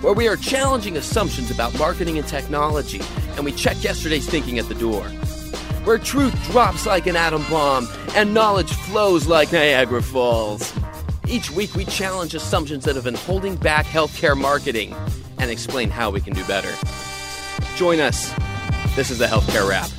where we are challenging assumptions about marketing and technology, and we check yesterday's thinking at the door. Where truth drops like an atom bomb and knowledge flows like Niagara Falls. Each week, we challenge assumptions that have been holding back healthcare marketing and explain how we can do better. Join us. This is the Healthcare Rap.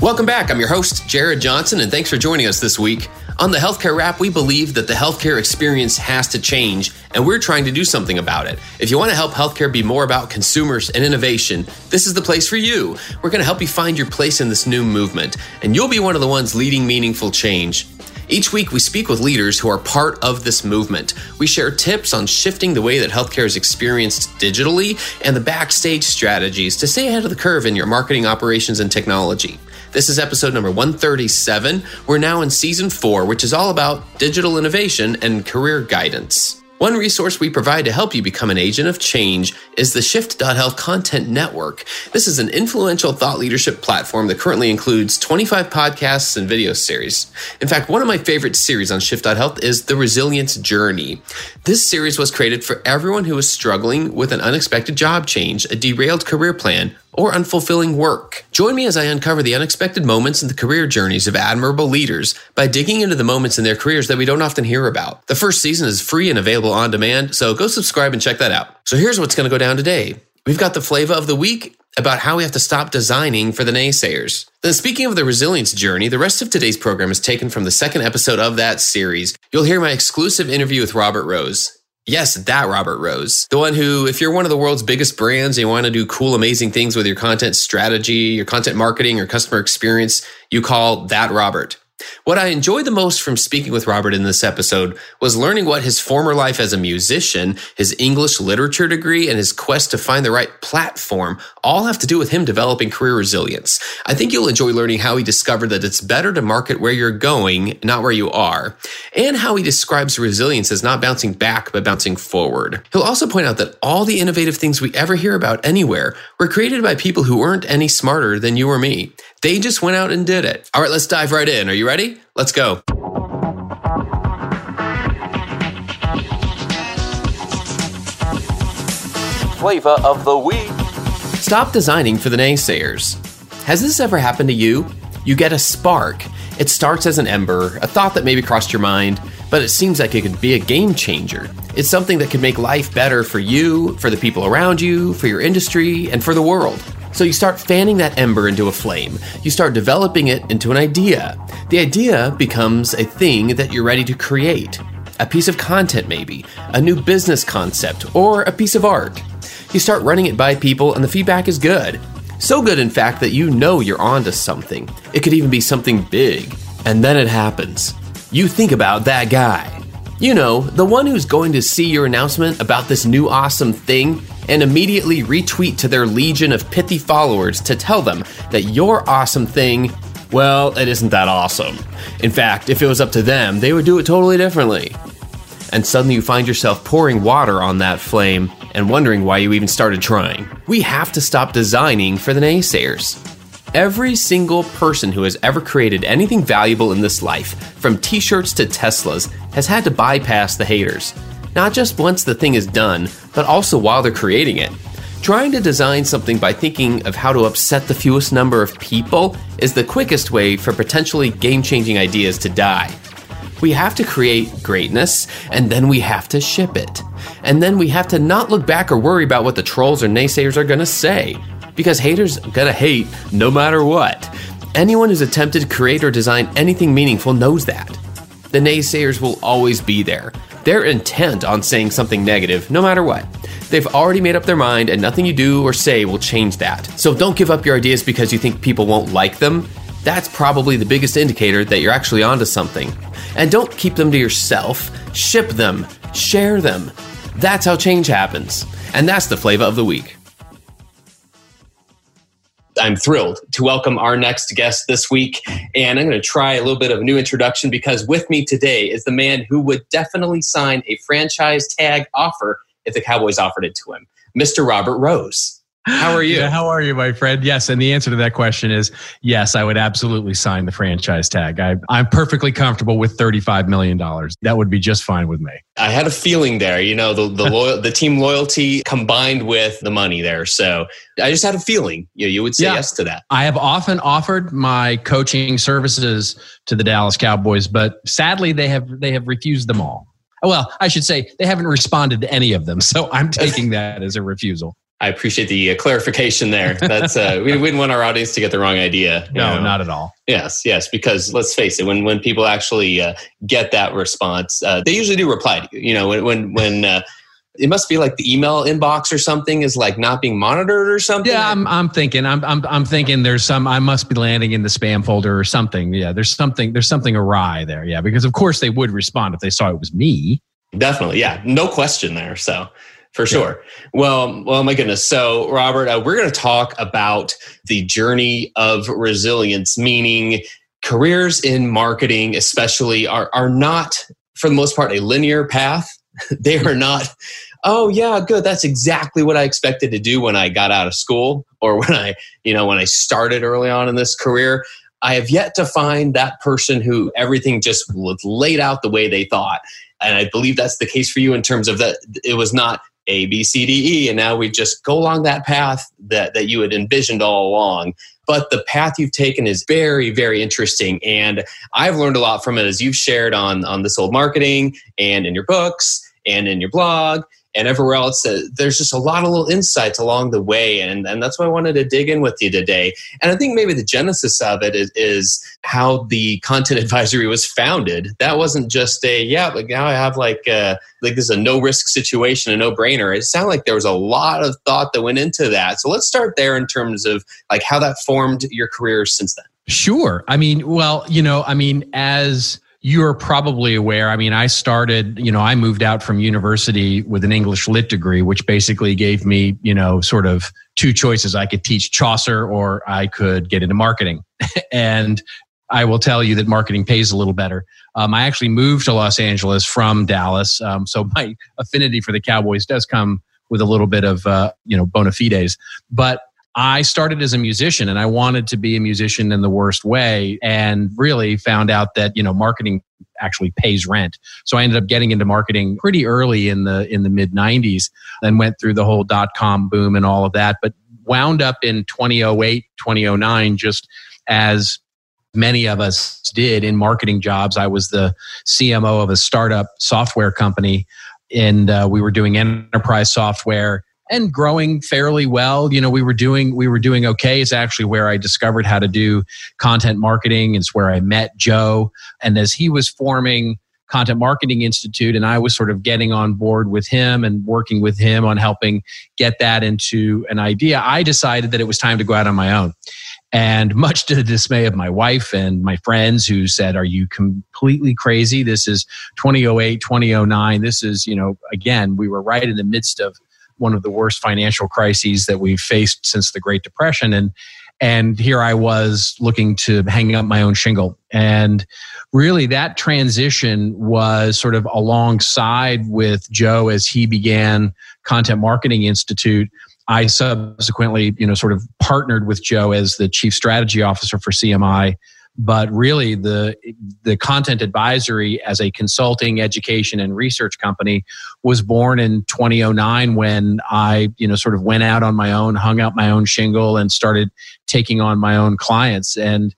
Welcome back. I'm your host, Jared Johnson, and thanks for joining us this week. On the Healthcare Rap, we believe that the healthcare experience has to change, and we're trying to do something about it. If you want to help healthcare be more about consumers and innovation, this is the place for you. We're going to help you find your place in this new movement, and you'll be one of the ones leading meaningful change. Each week, we speak with leaders who are part of this movement. We share tips on shifting the way that healthcare is experienced digitally and the backstage strategies to stay ahead of the curve in your marketing operations and technology. This is episode number 137. We're now in season four, which is all about digital innovation and career guidance. One resource we provide to help you become an agent of change is the Shift.Health Content Network. This is an influential thought leadership platform that currently includes 25 podcasts and video series. In fact, one of my favorite series on Shift.Health is The Resilience Journey. This series was created for everyone who is struggling with an unexpected job change, a derailed career plan, or unfulfilling work. Join me as I uncover the unexpected moments in the career journeys of admirable leaders by digging into the moments in their careers that we don't often hear about. The first season is free and available on demand, so go subscribe and check that out. So here's what's going to go down today. We've got the flavor of the week about how we have to stop designing for the naysayers. Then, speaking of the resilience journey, the rest of today's program is taken from the second episode of that series. You'll hear my exclusive interview with Robert Rose. Yes, that Robert Rose. The one who, if you're one of the world's biggest brands and you want to do cool, amazing things with your content strategy, your content marketing, your customer experience, you call that Robert. What I enjoyed the most from speaking with Robert in this episode was learning what his former life as a musician, his English literature degree, and his quest to find the right platform all have to do with him developing career resilience. I think you'll enjoy learning how he discovered that it's better to market where you're going, not where you are, and how he describes resilience as not bouncing back, but bouncing forward. He'll also point out that all the innovative things we ever hear about anywhere were created by people who weren't any smarter than you or me. They just went out and did it. All right, let's dive right in. Are you ready? Let's go. Flavor of the week. Stop designing for the naysayers. Has this ever happened to you? You get a spark. It starts as an ember, a thought that maybe crossed your mind, but it seems like it could be a game changer. It's something that could make life better for you, for the people around you, for your industry, and for the world. So you start fanning that ember into a flame. You start developing it into an idea. The idea becomes a thing that you're ready to create. A piece of content, maybe, a new business concept, or a piece of art. You start running it by people, and the feedback is good. So good, in fact, that you know you're onto something. It could even be something big. And then it happens. You think about that guy. You know, the one who's going to see your announcement about this new awesome thing and immediately retweet to their legion of pithy followers to tell them that your awesome thing, well, it isn't that awesome. In fact, if it was up to them, they would do it totally differently. And suddenly you find yourself pouring water on that flame and wondering why you even started trying. We have to stop designing for the naysayers. Every single person who has ever created anything valuable in this life, from t shirts to Teslas, has had to bypass the haters not just once the thing is done, but also while they're creating it. Trying to design something by thinking of how to upset the fewest number of people is the quickest way for potentially game changing ideas to die. We have to create greatness, and then we have to ship it. And then we have to not look back or worry about what the trolls or naysayers are gonna say. Because haters gonna hate no matter what. Anyone who's attempted to create or design anything meaningful knows that. The naysayers will always be there, they're intent on saying something negative, no matter what. They've already made up their mind, and nothing you do or say will change that. So don't give up your ideas because you think people won't like them. That's probably the biggest indicator that you're actually onto something. And don't keep them to yourself, ship them, share them. That's how change happens. And that's the flavor of the week. I'm thrilled to welcome our next guest this week. And I'm going to try a little bit of a new introduction because with me today is the man who would definitely sign a franchise tag offer if the Cowboys offered it to him, Mr. Robert Rose. How are you? Yeah, how are you, my friend? Yes, and the answer to that question is yes. I would absolutely sign the franchise tag. I, I'm perfectly comfortable with thirty-five million dollars. That would be just fine with me. I had a feeling there. You know, the the, loyal, the team loyalty combined with the money there. So I just had a feeling you, know, you would say yeah. yes to that. I have often offered my coaching services to the Dallas Cowboys, but sadly they have they have refused them all. Well, I should say they haven't responded to any of them. So I'm taking that as a refusal. I appreciate the uh, clarification there. That's uh, we, didn't want our audience to get the wrong idea. No, know? not at all. Yes, yes, because let's face it, when when people actually uh, get that response, uh, they usually do reply to you. You know, when when when uh, it must be like the email inbox or something is like not being monitored or something. Yeah, I'm I'm thinking I'm I'm I'm thinking there's some I must be landing in the spam folder or something. Yeah, there's something there's something awry there. Yeah, because of course they would respond if they saw it was me. Definitely, yeah, no question there. So for sure. Yeah. Well, well, my goodness. So, Robert, uh, we're going to talk about the journey of resilience, meaning careers in marketing, especially, are are not for the most part a linear path. they are not. Oh yeah, good. That's exactly what I expected to do when I got out of school, or when I, you know, when I started early on in this career. I have yet to find that person who everything just was laid out the way they thought. And I believe that's the case for you in terms of that it was not a, B, C, D, E. And now we just go along that path that, that you had envisioned all along. But the path you've taken is very, very interesting. And I've learned a lot from it as you've shared on, on this old marketing and in your books and in your blog and everywhere else. Uh, there's just a lot of little insights along the way. And, and that's why I wanted to dig in with you today. And I think maybe the genesis of it is, is how the content advisory was founded. That wasn't just a, yeah, but now I have like, a, uh, like this is a no risk situation, a no brainer. It sounded like there was a lot of thought that went into that. So let's start there in terms of like how that formed your career since then. Sure. I mean, well, you know, I mean, as, you're probably aware. I mean, I started, you know, I moved out from university with an English lit degree, which basically gave me, you know, sort of two choices. I could teach Chaucer or I could get into marketing. and I will tell you that marketing pays a little better. Um, I actually moved to Los Angeles from Dallas. Um, so my affinity for the Cowboys does come with a little bit of, uh, you know, bona fides. But I started as a musician and I wanted to be a musician in the worst way and really found out that, you know, marketing actually pays rent. So I ended up getting into marketing pretty early in the in the mid 90s and went through the whole dot com boom and all of that, but wound up in 2008, 2009 just as many of us did in marketing jobs. I was the CMO of a startup software company and uh, we were doing enterprise software and growing fairly well. You know, we were doing we were doing okay. It's actually where I discovered how to do content marketing. It's where I met Joe, and as he was forming Content Marketing Institute, and I was sort of getting on board with him and working with him on helping get that into an idea. I decided that it was time to go out on my own. And much to the dismay of my wife and my friends who said, Are you completely crazy? This is 2008, 2009. This is, you know, again, we were right in the midst of one of the worst financial crises that we've faced since the Great Depression. And and here I was looking to hang up my own shingle. And really, that transition was sort of alongside with Joe as he began Content Marketing Institute. I subsequently, you know, sort of partnered with Joe as the chief strategy officer for CMI but really the the content advisory as a consulting education and research company was born in 2009 when i you know sort of went out on my own hung out my own shingle and started taking on my own clients. And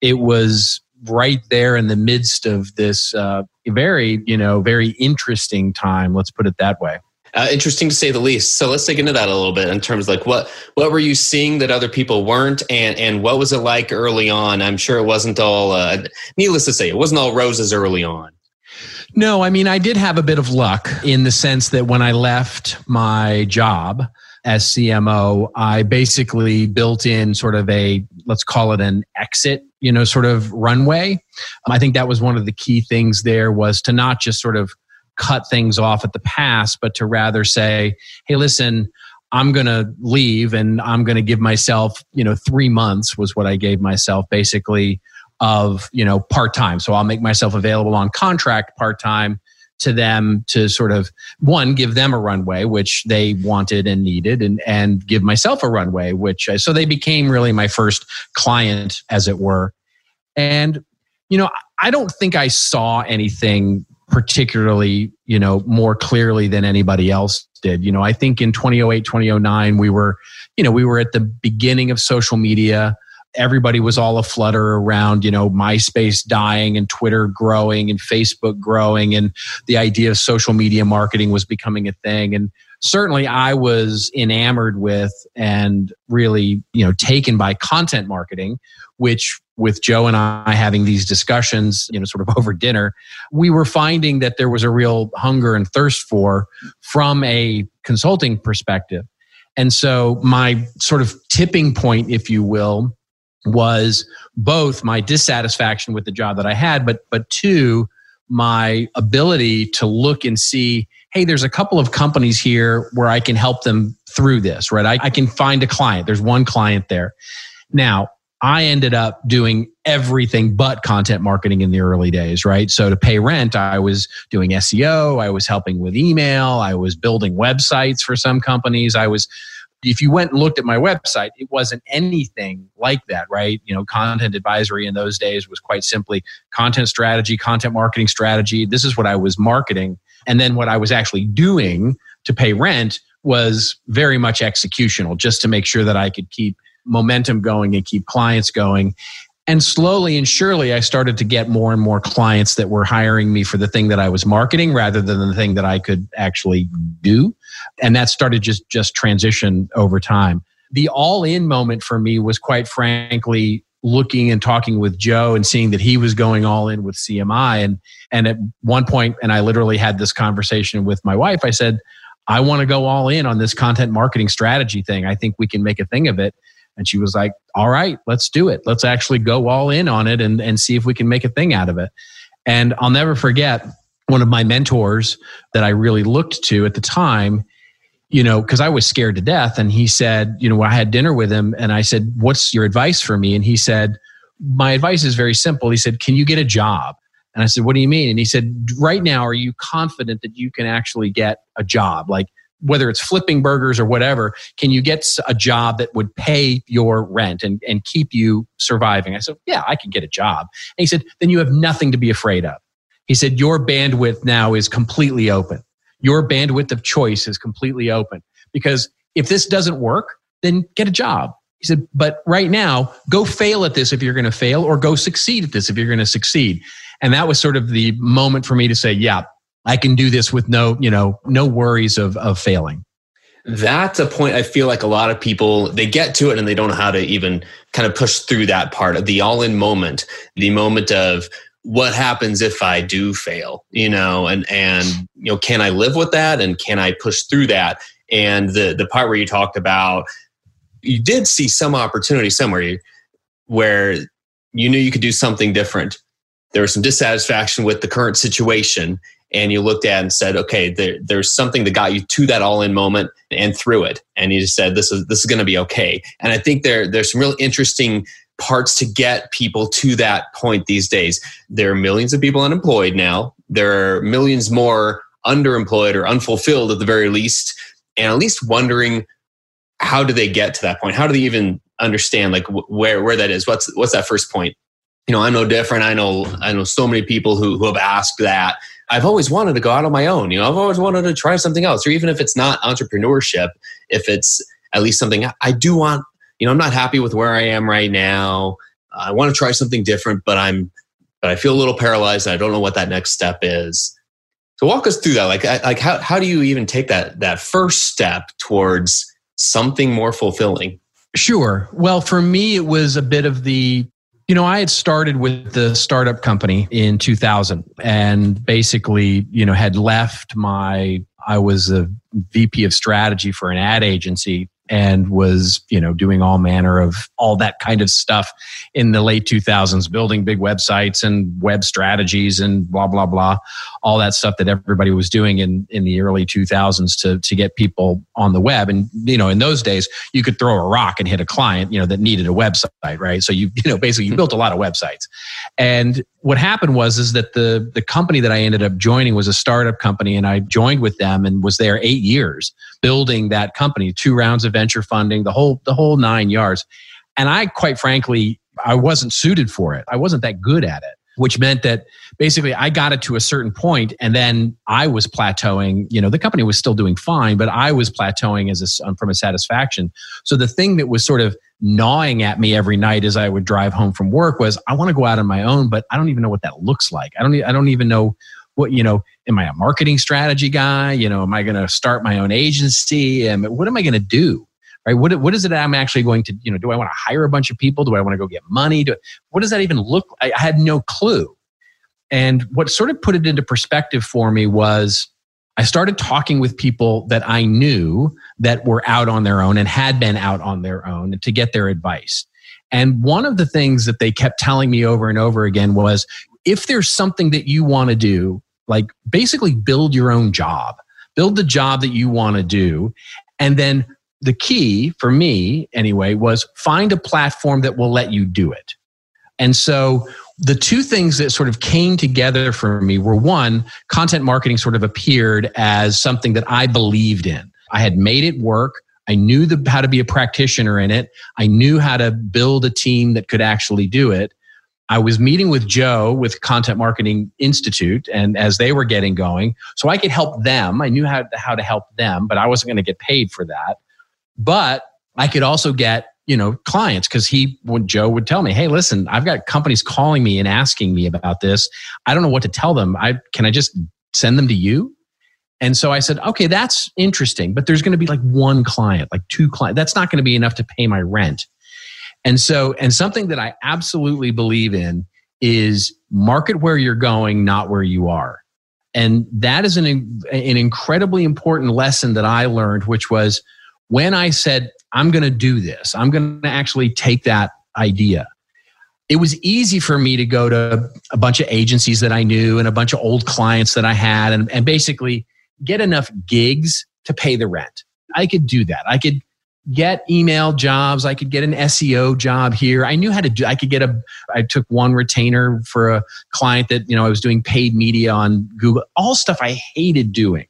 it was right there in the midst of this uh, very you know very interesting time let's put it that way uh, interesting to say the least. So let's dig into that a little bit in terms of like what what were you seeing that other people weren't, and and what was it like early on? I'm sure it wasn't all. Uh, needless to say, it wasn't all roses early on. No, I mean, I did have a bit of luck in the sense that when I left my job as CMO, I basically built in sort of a, let's call it an exit, you know, sort of runway. I think that was one of the key things there was to not just sort of cut things off at the pass, but to rather say, hey, listen, I'm going to leave and I'm going to give myself, you know, three months was what I gave myself basically of, you know, part time. So I'll make myself available on contract part time to them to sort of one give them a runway which they wanted and needed and and give myself a runway which I, so they became really my first client as it were and you know i don't think i saw anything particularly you know more clearly than anybody else did. You know i think in 2008 2009 we were you know we were at the beginning of social media. Everybody was all aflutter around you know myspace dying and twitter growing and facebook growing and the idea of social media marketing was becoming a thing. And certainly i was enamored with and really you know taken by content marketing which with Joe and I having these discussions, you know, sort of over dinner, we were finding that there was a real hunger and thirst for from a consulting perspective. And so my sort of tipping point, if you will, was both my dissatisfaction with the job that I had, but but two, my ability to look and see, hey, there's a couple of companies here where I can help them through this, right? I, I can find a client. There's one client there. Now, I ended up doing everything but content marketing in the early days, right? So to pay rent, I was doing SEO, I was helping with email, I was building websites for some companies. I was if you went and looked at my website, it wasn't anything like that, right? You know, content advisory in those days was quite simply content strategy, content marketing strategy. This is what I was marketing. And then what I was actually doing to pay rent was very much executional, just to make sure that I could keep momentum going and keep clients going. And slowly and surely, I started to get more and more clients that were hiring me for the thing that I was marketing rather than the thing that I could actually do. And that started just, just transition over time. The all in moment for me was quite frankly looking and talking with Joe and seeing that he was going all in with CMI. And, and at one point, and I literally had this conversation with my wife, I said, I want to go all in on this content marketing strategy thing. I think we can make a thing of it. And she was like, all right, let's do it. Let's actually go all in on it and, and see if we can make a thing out of it. And I'll never forget one of my mentors that I really looked to at the time, you know, because I was scared to death. And he said, you know, I had dinner with him and I said, what's your advice for me? And he said, my advice is very simple. He said, can you get a job? And I said, what do you mean? And he said, right now, are you confident that you can actually get a job? Like, whether it's flipping burgers or whatever, can you get a job that would pay your rent and, and keep you surviving? I said, Yeah, I can get a job. And he said, Then you have nothing to be afraid of. He said, Your bandwidth now is completely open. Your bandwidth of choice is completely open because if this doesn't work, then get a job. He said, But right now, go fail at this if you're going to fail, or go succeed at this if you're going to succeed. And that was sort of the moment for me to say, Yeah, I can do this with no, you know, no worries of of failing. That's a point I feel like a lot of people they get to it and they don't know how to even kind of push through that part of the all in moment, the moment of what happens if I do fail, you know, and and you know, can I live with that and can I push through that? And the the part where you talked about you did see some opportunity somewhere where you knew you could do something different. There was some dissatisfaction with the current situation and you looked at and said, okay, there, there's something that got you to that all in moment and through it. And you just said, this is, this is going to be okay. And I think there, there's some real interesting parts to get people to that point these days. There are millions of people unemployed now. There are millions more underemployed or unfulfilled at the very least. And at least wondering, how do they get to that point? How do they even understand like where, where that is? What's, what's that first point? You know, I'm no different. I know, I know so many people who, who have asked that I've always wanted to go out on my own. You know, I've always wanted to try something else, or even if it's not entrepreneurship, if it's at least something I do want. You know, I'm not happy with where I am right now. I want to try something different, but I'm, but I feel a little paralyzed. And I don't know what that next step is. So walk us through that. Like, like how how do you even take that that first step towards something more fulfilling? Sure. Well, for me, it was a bit of the You know, I had started with the startup company in 2000 and basically, you know, had left my, I was a VP of strategy for an ad agency and was you know doing all manner of all that kind of stuff in the late 2000s building big websites and web strategies and blah blah blah all that stuff that everybody was doing in in the early 2000s to to get people on the web. And you know in those days you could throw a rock and hit a client you know that needed a website right? So you you know basically you hmm. built a lot of websites. And what happened was is that the the company that I ended up joining was a startup company and I joined with them and was there 8 years building that company two rounds of venture funding the whole the whole 9 yards and I quite frankly I wasn't suited for it I wasn't that good at it which meant that basically I got it to a certain point and then I was plateauing. You know, the company was still doing fine, but I was plateauing as a, um, from a satisfaction. So the thing that was sort of gnawing at me every night as I would drive home from work was I want to go out on my own, but I don't even know what that looks like. I don't, I don't even know what, you know, am I a marketing strategy guy? You know, am I going to start my own agency? And what am I going to do? Right? What, what is it I'm actually going to, you know, do I want to hire a bunch of people? Do I want to go get money? Do, what does that even look I, I had no clue. And what sort of put it into perspective for me was I started talking with people that I knew that were out on their own and had been out on their own to get their advice. And one of the things that they kept telling me over and over again was if there's something that you want to do, like basically build your own job, build the job that you want to do. And then the key for me, anyway, was find a platform that will let you do it. And so the two things that sort of came together for me were one, content marketing sort of appeared as something that I believed in. I had made it work. I knew the, how to be a practitioner in it. I knew how to build a team that could actually do it. I was meeting with Joe with Content Marketing Institute, and as they were getting going, so I could help them. I knew how, how to help them, but I wasn't going to get paid for that. But I could also get you know clients because he when joe would tell me hey listen i've got companies calling me and asking me about this i don't know what to tell them i can i just send them to you and so i said okay that's interesting but there's going to be like one client like two clients that's not going to be enough to pay my rent and so and something that i absolutely believe in is market where you're going not where you are and that is an, an incredibly important lesson that i learned which was when i said I'm going to do this. I'm going to actually take that idea. It was easy for me to go to a bunch of agencies that I knew and a bunch of old clients that I had and, and basically get enough gigs to pay the rent. I could do that. I could get email jobs. I could get an SEO job here. I knew how to do, I could get a, I took one retainer for a client that, you know, I was doing paid media on Google, all stuff I hated doing.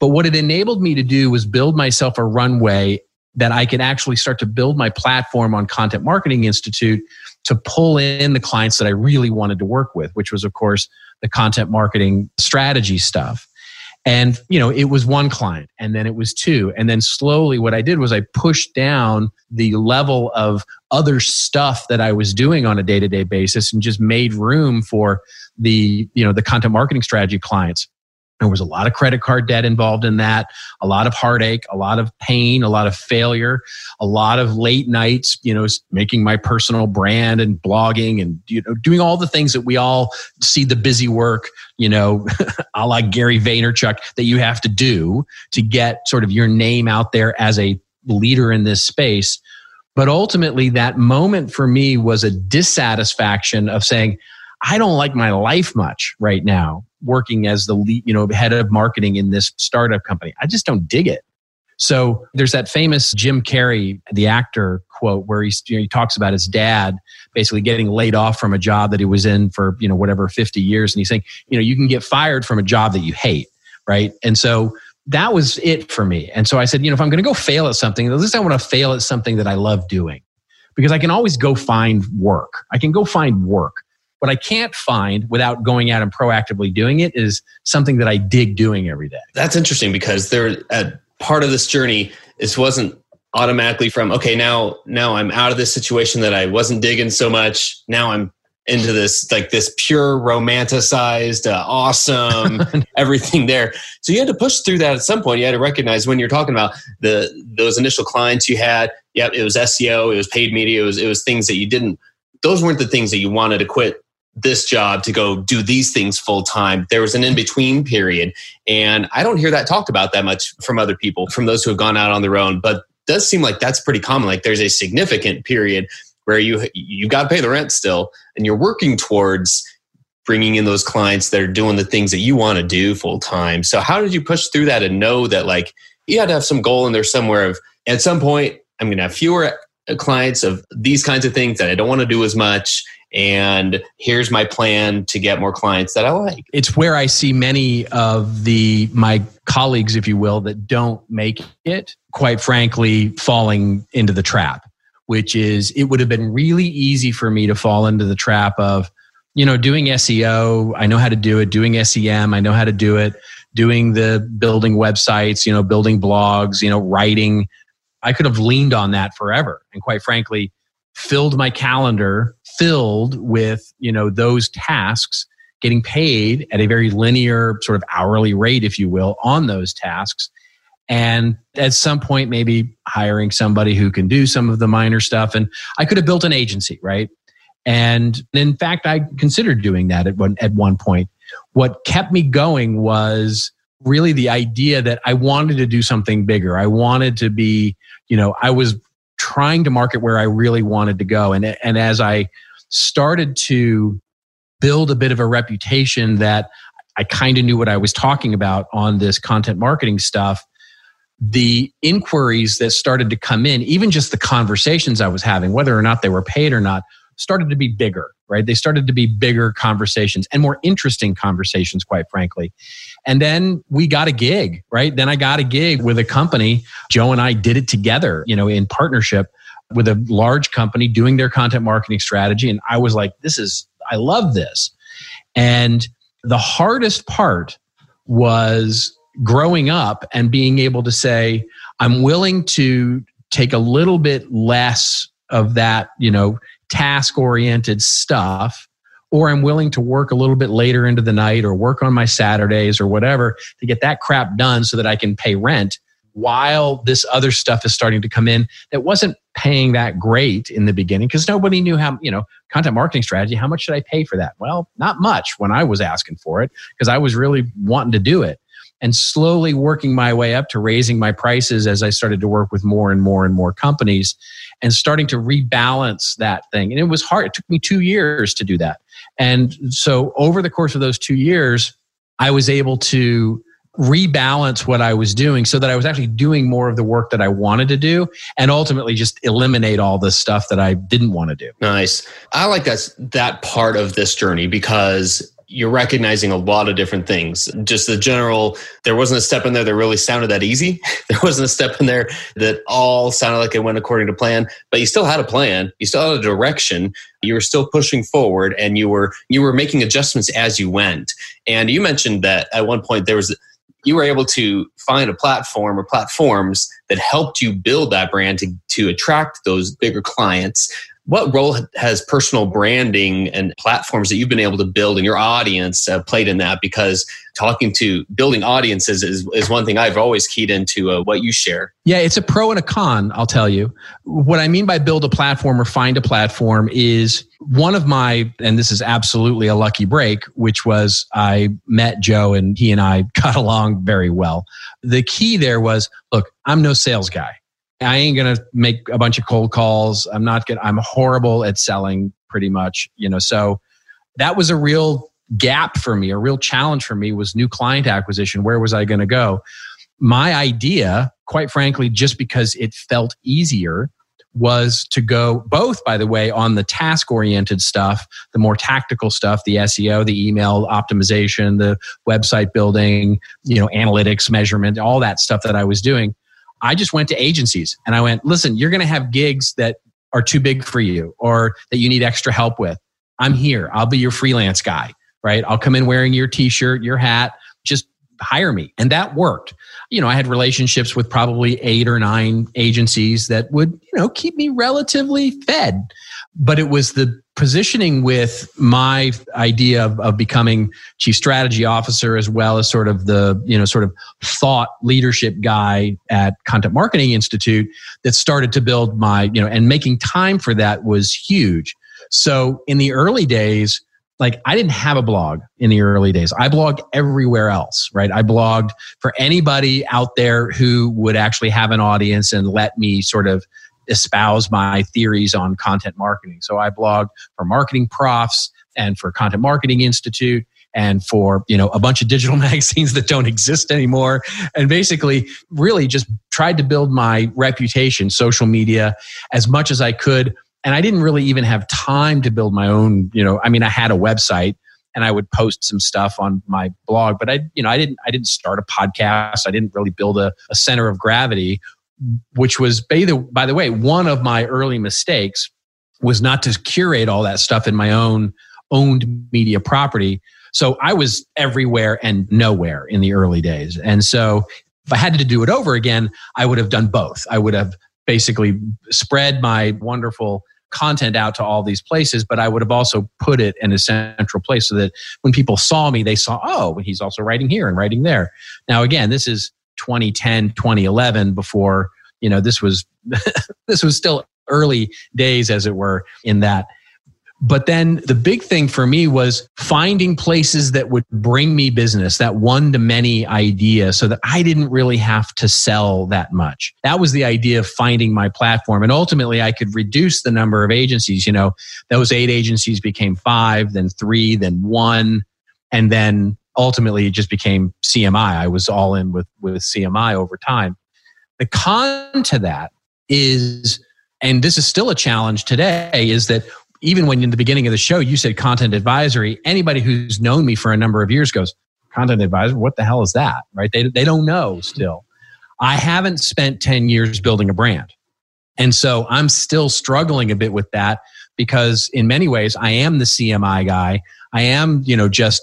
But what it enabled me to do was build myself a runway that I could actually start to build my platform on Content Marketing Institute to pull in the clients that I really wanted to work with, which was, of course, the content marketing strategy stuff. And, you know, it was one client and then it was two. And then slowly what I did was I pushed down the level of other stuff that I was doing on a day to day basis and just made room for the, you know, the content marketing strategy clients. There was a lot of credit card debt involved in that, a lot of heartache, a lot of pain, a lot of failure, a lot of late nights, you know, making my personal brand and blogging and, you know, doing all the things that we all see the busy work, you know, a la Gary Vaynerchuk that you have to do to get sort of your name out there as a leader in this space. But ultimately, that moment for me was a dissatisfaction of saying, I don't like my life much right now working as the lead, you know, head of marketing in this startup company. I just don't dig it. So there's that famous Jim Carrey, the actor quote where he, you know, he talks about his dad basically getting laid off from a job that he was in for, you know, whatever, 50 years. And he's saying, you know, you can get fired from a job that you hate. Right. And so that was it for me. And so I said, you know, if I'm going to go fail at something, at least I want to fail at something that I love doing because I can always go find work. I can go find work. What I can't find without going out and proactively doing it is something that I dig doing every day. That's interesting because there, a part of this journey, this wasn't automatically from okay now now i'm out of this situation that i wasn't digging so much. Now i'm into this like this pure romanticized uh, awesome everything there. So you had to push through that at some point. You had to recognize when you're talking about the those initial clients you had. Yep it was seo it was paid media it was it was things that you didn't those weren't the things that you wanted to quit this job to go do these things full time. There was an in between period. And I don't hear that talked about that much from other people, from those who have gone out on their own. But does seem like that's pretty common. Like there's a significant period where you you got to pay the rent still, and you're working towards bringing in those clients that are doing the things that you want to do full time. So how did you push through that and know that like you had to have some goal in there somewhere of at some point I'm going to have fewer clients of these kinds of things that I don't want to do as much and here's my plan to get more clients that I like. It's where I see many of the my colleagues if you will that don't make it quite frankly falling into the trap which is it would have been really easy for me to fall into the trap of you know doing SEO I know how to do it. Doing SEM I know how to do it. Doing the building websites you know building blogs you know writing. I could have leaned on that forever and quite frankly filled my calendar filled with you know those tasks getting paid at a very linear sort of hourly rate if you will on those tasks. And at some point maybe hiring somebody who can do some of the minor stuff. And i could have built an agency right? And in fact i considered doing that at one at one point. What kept me going was really the idea that i wanted to do something bigger. I wanted to be you know i was trying to market where I really wanted to go. And, and as I started to build a bit of a reputation that I kind of knew what I was talking about on this content marketing stuff, the inquiries that started to come in, even just the conversations I was having, whether or not they were paid or not, started to be bigger, right? They started to be bigger conversations and more interesting conversations, quite frankly. And then we got a gig, right? Then I got a gig with a company. Joe and I did it together, you know, in partnership with a large company doing their content marketing strategy. And I was like, this is, I love this. And the hardest part was growing up and being able to say, I'm willing to take a little bit less of that, you know, task oriented stuff or I'm willing to work a little bit later into the night or work on my Saturdays or whatever to get that crap done so that I can pay rent while this other stuff is starting to come in that wasn't paying that great in the beginning because nobody knew how, you know, content marketing strategy, how much should I pay for that? Well, not much when I was asking for it because I was really wanting to do it and slowly working my way up to raising my prices as I started to work with more and more and more companies and starting to rebalance that thing. And it was hard. It took me two years to do that. And so over the course of those two years, I was able to rebalance what I was doing so that I was actually doing more of the work that I wanted to do and ultimately just eliminate all the stuff that I didn't want to do. Nice. I like that that part of this journey because you're recognizing a lot of different things. Just the general, there wasn't a step in there that really sounded that easy. There wasn't a step in there that all sounded like it went according to plan, but you still had a plan. You still had a direction. You were still pushing forward and you were, you were making adjustments as you went. And you mentioned that at one point there was, you were able to find a platform or platforms that helped you build that brand to, to attract those bigger clients what role has personal branding and platforms that you've been able to build in your audience uh, played in that? Because talking to building audiences is, is one thing I've always keyed into uh, what you share. Yeah, it's a pro and a con, I'll tell you. What I mean by build a platform or find a platform is one of my, and this is absolutely a lucky break, which was I met Joe and he and I got along very well. The key there was look, I'm no sales guy. I ain't gonna make a bunch of cold calls. I'm not gonna. I'm horrible at selling, pretty much. You know, so that was a real gap for me. A real challenge for me was new client acquisition. Where was I to go? My idea, quite frankly, just because it felt easier, was to go both, by the way, on the task oriented stuff, the more tactical stuff, the SEO, the email optimization, the website building, you know, analytics, measurement, all that stuff that I was doing I just went to agencies and I went, listen, you're going to have gigs that are too big for you or that you need extra help with. I'm here. I'll be your freelance guy, right? I'll come in wearing your t shirt, your hat, just hire me. And that worked. You know, I had relationships with probably eight or nine agencies that would, you know, keep me relatively fed. But it was the positioning with my idea of, of becoming chief strategy officer as well as sort of the you know sort of thought leadership guy at content marketing institute that started to build my you know and making time for that was huge So in the early days, like I didn't have a blog in the early days. I blogged everywhere else, right? I blogged for anybody out there who would actually have an audience and let me sort of espouse my theories on content marketing. So I blogged for MarketingProfs and for Content Marketing Institute and for you know a bunch of digital magazines that don't exist anymore and basically really just tried to build my reputation social media as much as i could and i didn't really even have time to build my own you know i mean i had a website and i would post some stuff on my blog but i you know i didn't i didn't start a podcast i didn't really build a, a center of gravity which was by the, by the way one of my early mistakes was not to curate all that stuff in my own owned media property so I was everywhere and nowhere in the early days. And so if I had to do it over again, I would have done both. I would have basically spread my wonderful content out to all these places, but I would have also put it in a central place so that when people saw me, they saw, oh, he's also writing here and writing there. Now, again, this is 2010, 2011 before, you know, this was, this was still early days, as it were, in that. But then the big thing for me was finding places that would bring me business, that one to many idea, so that I didn't really have to sell that much. That was the idea of finding my platform. And ultimately, I could reduce the number of agencies. You know, those eight agencies became five, then three, then one. And then ultimately, it just became CMI. I was all in with, with CMI over time. The con to that is, and this is still a challenge today, is that even when in the beginning of the show you said content advisory, anybody who's known me for a number of years goes, content advisor, what the hell is that? Right? They, they don't know still. I haven't spent 10 years building a brand. And so I'm still struggling a bit with that because in many ways I am the CMI guy. I am, you know, just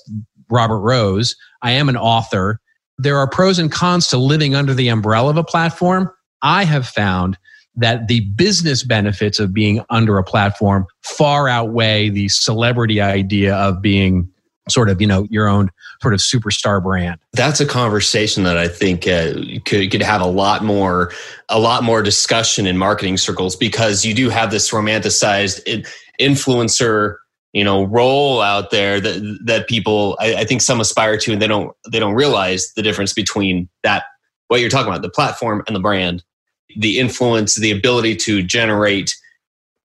Robert Rose. I am an author. There are pros and cons to living under the umbrella of a platform. I have found that the business benefits of being under a platform far outweigh the celebrity idea of being sort of you know your own sort of superstar brand that's a conversation that i think uh, could could have a lot more a lot more discussion in marketing circles because you do have this romanticized influencer you know role out there that that people I, I think some aspire to and they don't they don't realize the difference between that what you're talking about the platform and the brand the influence, the ability to generate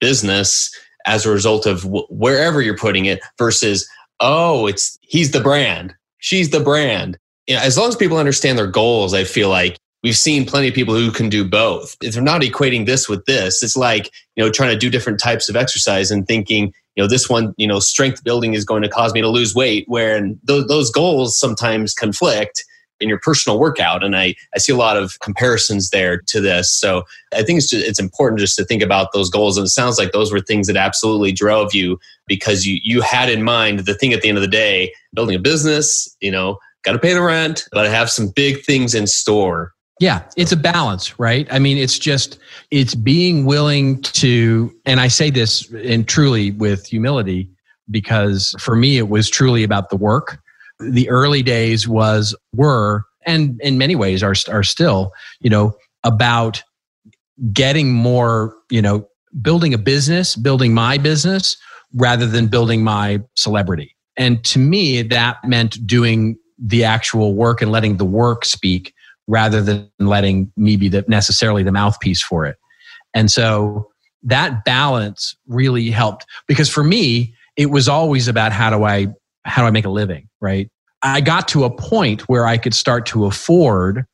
business as a result of wherever you're putting it versus, oh, it's he's the brand, she's the brand. You know, as long as people understand their goals, I feel like we've seen plenty of people who can do both. If they're not equating this with this, it's like, you know, trying to do different types of exercise and thinking, you know, this one, you know, strength building is going to cause me to lose weight, where those, those goals sometimes conflict in your personal workout. And I, I see a lot of comparisons there to this. So I think it's just, it's important just to think about those goals. And it sounds like those were things that absolutely drove you because you, you had in mind the thing at the end of the day, building a business, you know, got to pay the rent, but I have some big things in store. Yeah, it's a balance, right? I mean, it's just, it's being willing to, and I say this and truly with humility, because for me, it was truly about the work the early days was were and in many ways are are still you know about getting more you know building a business building my business rather than building my celebrity and to me that meant doing the actual work and letting the work speak rather than letting me be the, necessarily the mouthpiece for it and so that balance really helped because for me it was always about how do i how do I make a living, right? I got to a point where I could start to afford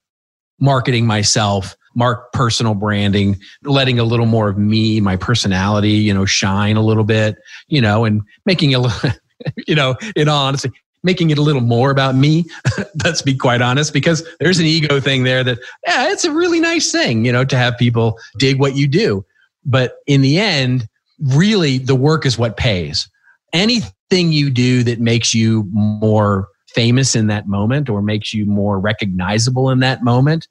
marketing myself, mark personal branding, letting a little more of me, my personality, you know, shine a little bit, you know, and making a little, you know, in all honesty, making it a little more about me. Let's be quite honest, because there's an ego thing there that, yeah, it's a really nice thing, you know, to have people dig what you do. But in the end, really the work is what pays. Anything you do that makes you more famous in that moment or makes you more recognizable in that moment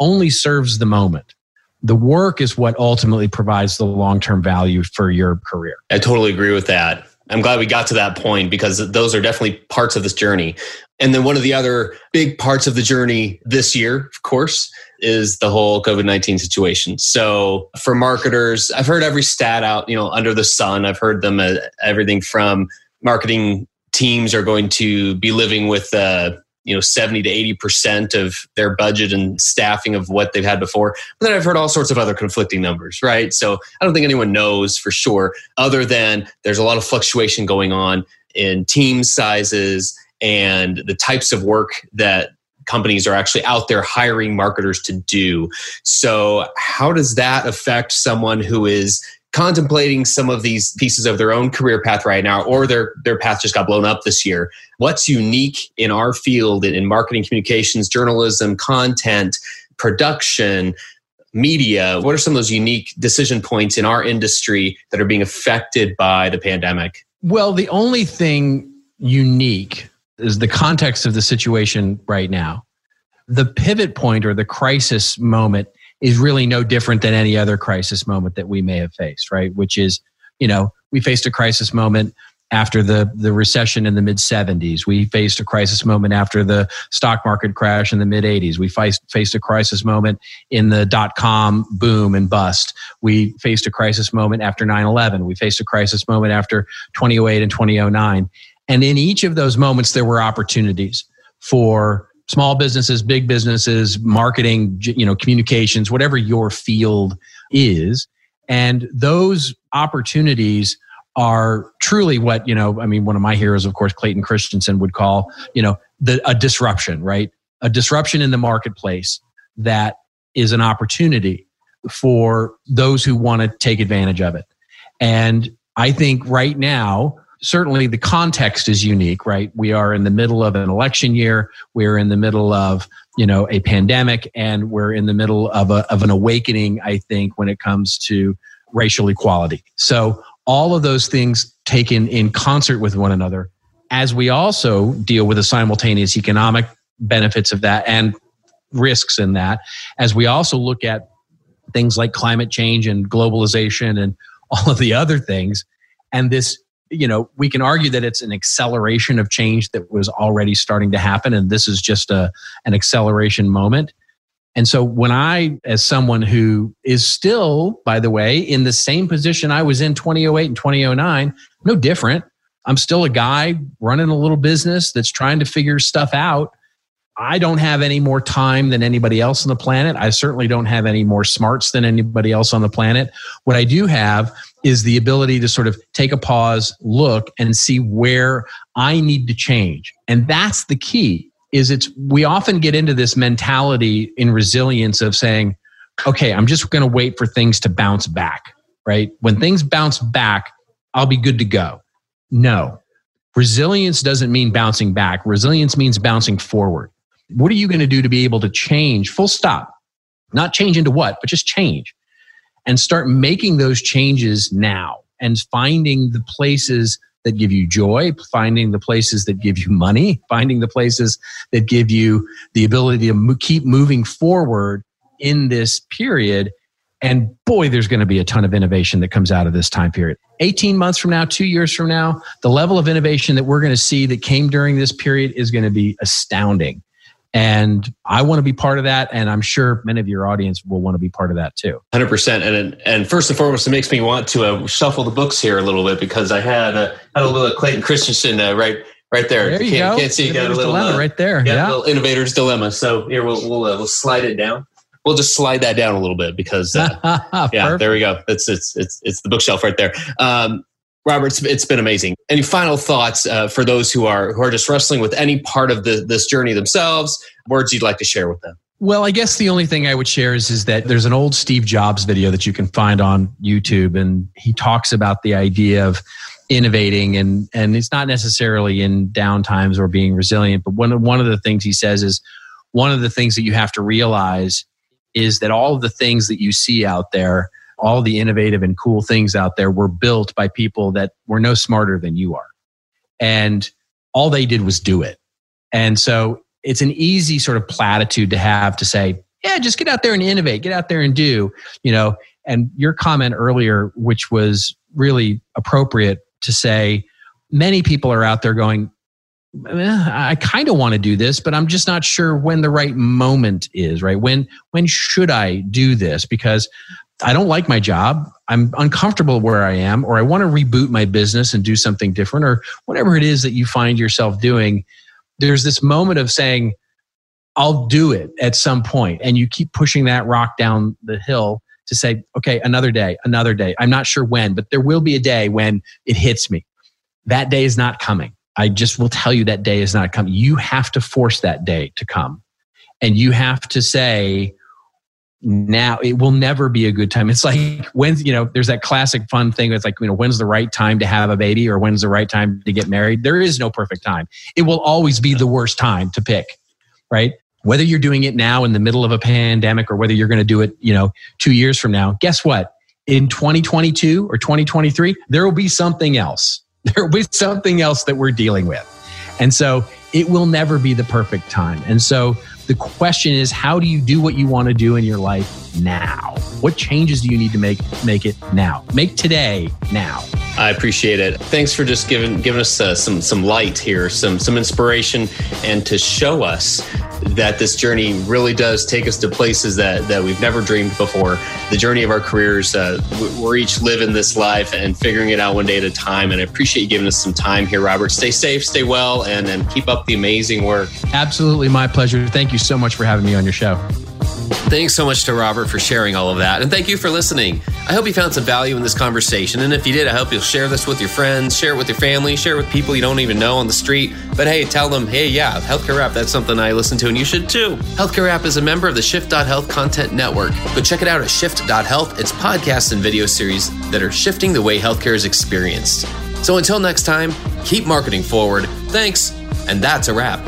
only serves the moment. The work is what ultimately provides the long term value for your career. I totally agree with that. I'm glad we got to that point because those are definitely parts of this journey. And then one of the other big parts of the journey this year, of course, is the whole COVID 19 situation. So for marketers, I've heard every stat out, you know, under the sun. I've heard them uh, everything from marketing teams are going to be living with uh, you know 70 to 80 percent of their budget and staffing of what they've had before. But then i've heard all sorts of other conflicting numbers right? So i don't think anyone knows for sure other than there's a lot of fluctuation going on in team sizes and the types of work that companies are actually out there hiring marketers to do. So how does that affect someone who is contemplating some of these pieces of their own career path right now or their their path just got blown up this year what's unique in our field in marketing communications journalism content production media? What are some of those unique decision points in our industry that are being affected by the pandemic? Well the only thing unique is the context of the situation right now. The pivot point or the crisis moment is really no different than any other crisis moment that we may have faced, right? Which is, you know, we faced a crisis moment after the, the recession in the mid 70s. We faced a crisis moment after the stock market crash in the mid 80s. We faced, faced a crisis moment in the dot com boom and bust. We faced a crisis moment after 9 11. We faced a crisis moment after 2008 and 2009. And in each of those moments, there were opportunities for small businesses, big businesses, marketing, you know, communications, whatever your field is. And those opportunities are truly what, you know, I mean, one of my heroes, of course, Clayton Christensen would call, you know, the, a disruption, right? A disruption in the marketplace that is an opportunity for those who want to take advantage of it. And I think right now, certainly the context is unique, right? We are in the middle of an election year. We're in the middle of, you know, a pandemic and we're in the middle of a, of an awakening, I think, when it comes to racial equality. So all of those things taken in concert with one another as we also deal with the simultaneous economic benefits of that and risks in that, as we also look at things like climate change and globalization and all of the other things, and this you know, we can argue that it's an acceleration of change that was already starting to happen, and this is just a an acceleration moment. And so, when I, as someone who is still, by the way, in the same position I was in 2008 and 2009, no different. I'm still a guy running a little business that's trying to figure stuff out. I don't have any more time than anybody else on the planet. I certainly don't have any more smarts than anybody else on the planet. What I do have is the ability to sort of take a pause, look and see where I need to change. And that's the key is it's we often get into this mentality in resilience of saying, okay, I'm just going to wait for things to bounce back, right? When things bounce back, I'll be good to go. No. Resilience doesn't mean bouncing back. Resilience means bouncing forward. What are you going to do to be able to change full stop? Not change into what, but just change and start making those changes now and finding the places that give you joy, finding the places that give you money, finding the places that give you the ability to keep moving forward in this period. And boy, there's going to be a ton of innovation that comes out of this time period. 18 months from now, two years from now, the level of innovation that we're going to see that came during this period is going to be astounding. And I want to be part of that. And I'm sure many of your audience will want to be part of that too. 100%. And, and first and foremost, it makes me want to uh, shuffle the books here a little bit because I had, uh, had a little Clayton Christensen uh, right right there. There you, can't, go. Can't see. You got a little dilemma uh, right there. Yeah, yeah. little innovator's dilemma. So here we'll we'll, uh, we'll slide it down. We'll just slide that down a little bit because uh, yeah, there we go. It's it's it's it's the bookshelf right there. Um, Robert, it's, it's been amazing. Any final thoughts uh, for those who are who are just wrestling with any part of the, this journey themselves? Words you'd like to share with them? Well, I guess the only thing I would share is, is that there's an old Steve Jobs video that you can find on YouTube, and he talks about the idea of innovating and and it's not necessarily in downtimes or being resilient but one of one of the things he says is one of the things that you have to realize is that all of the things that you see out there all the innovative and cool things out there were built by people that were no smarter than you are. And all they did was do it. And so it's an easy sort of platitude to have to say, yeah, just get out there and innovate, get out there and do, you know. And your comment earlier, which was really appropriate to say, many people are out there going, eh, I kind of want to do this, but I'm just not sure when the right moment is, right? When when should I do this? Because I don't like my job. I'm uncomfortable where I am, or I want to reboot my business and do something different, or whatever it is that you find yourself doing. There's this moment of saying, I'll do it at some point. And you keep pushing that rock down the hill to say, okay, another day, another day. I'm not sure when, but there will be a day when it hits me. That day is not coming. I just will tell you that day is not coming. You have to force that day to come. And you have to say, now it will never be a good time. It's like when, you know, there's that classic fun thing. It's like, you know, when's the right time to have a baby or when's the right time to get married? There is no perfect time. It will always be the worst time to pick, right? Whether you're doing it now in the middle of a pandemic or whether you're going to do it, you know, two years from now, guess what? In 2022 or 2023, there will be something else. There will be something else that we're dealing with. And so it will never be the perfect time. And so the question is, how do you do what you want to do in your life now? What changes do you need to make make it now? Make today now. I appreciate it. Thanks for just giving giving us uh, some some light here, some some inspiration, and to show us that this journey really does take us to places that that we've never dreamed before. The journey of our careers, uh, we're each living this life and figuring it out one day at a time. And I appreciate you giving us some time here, Robert. Stay safe, stay well, and and keep up the amazing work. Absolutely, my pleasure. Thank you so much for having me on your show. Thanks so much to Robert for sharing all of that. And thank you for listening. I hope you found some value in this conversation. And if you did, I hope you'll share this with your friends, share it with your family, share it with people you don't even know on the street. But hey, tell them, hey, yeah, Healthcare Rap, that's something I listen to and you should too. Healthcare Rap is a member of the Shift.Health Content Network. Go check it out at Shift.Health. It's podcasts and video series that are shifting the way healthcare is experienced. So until next time, keep marketing forward. Thanks, and that's a wrap.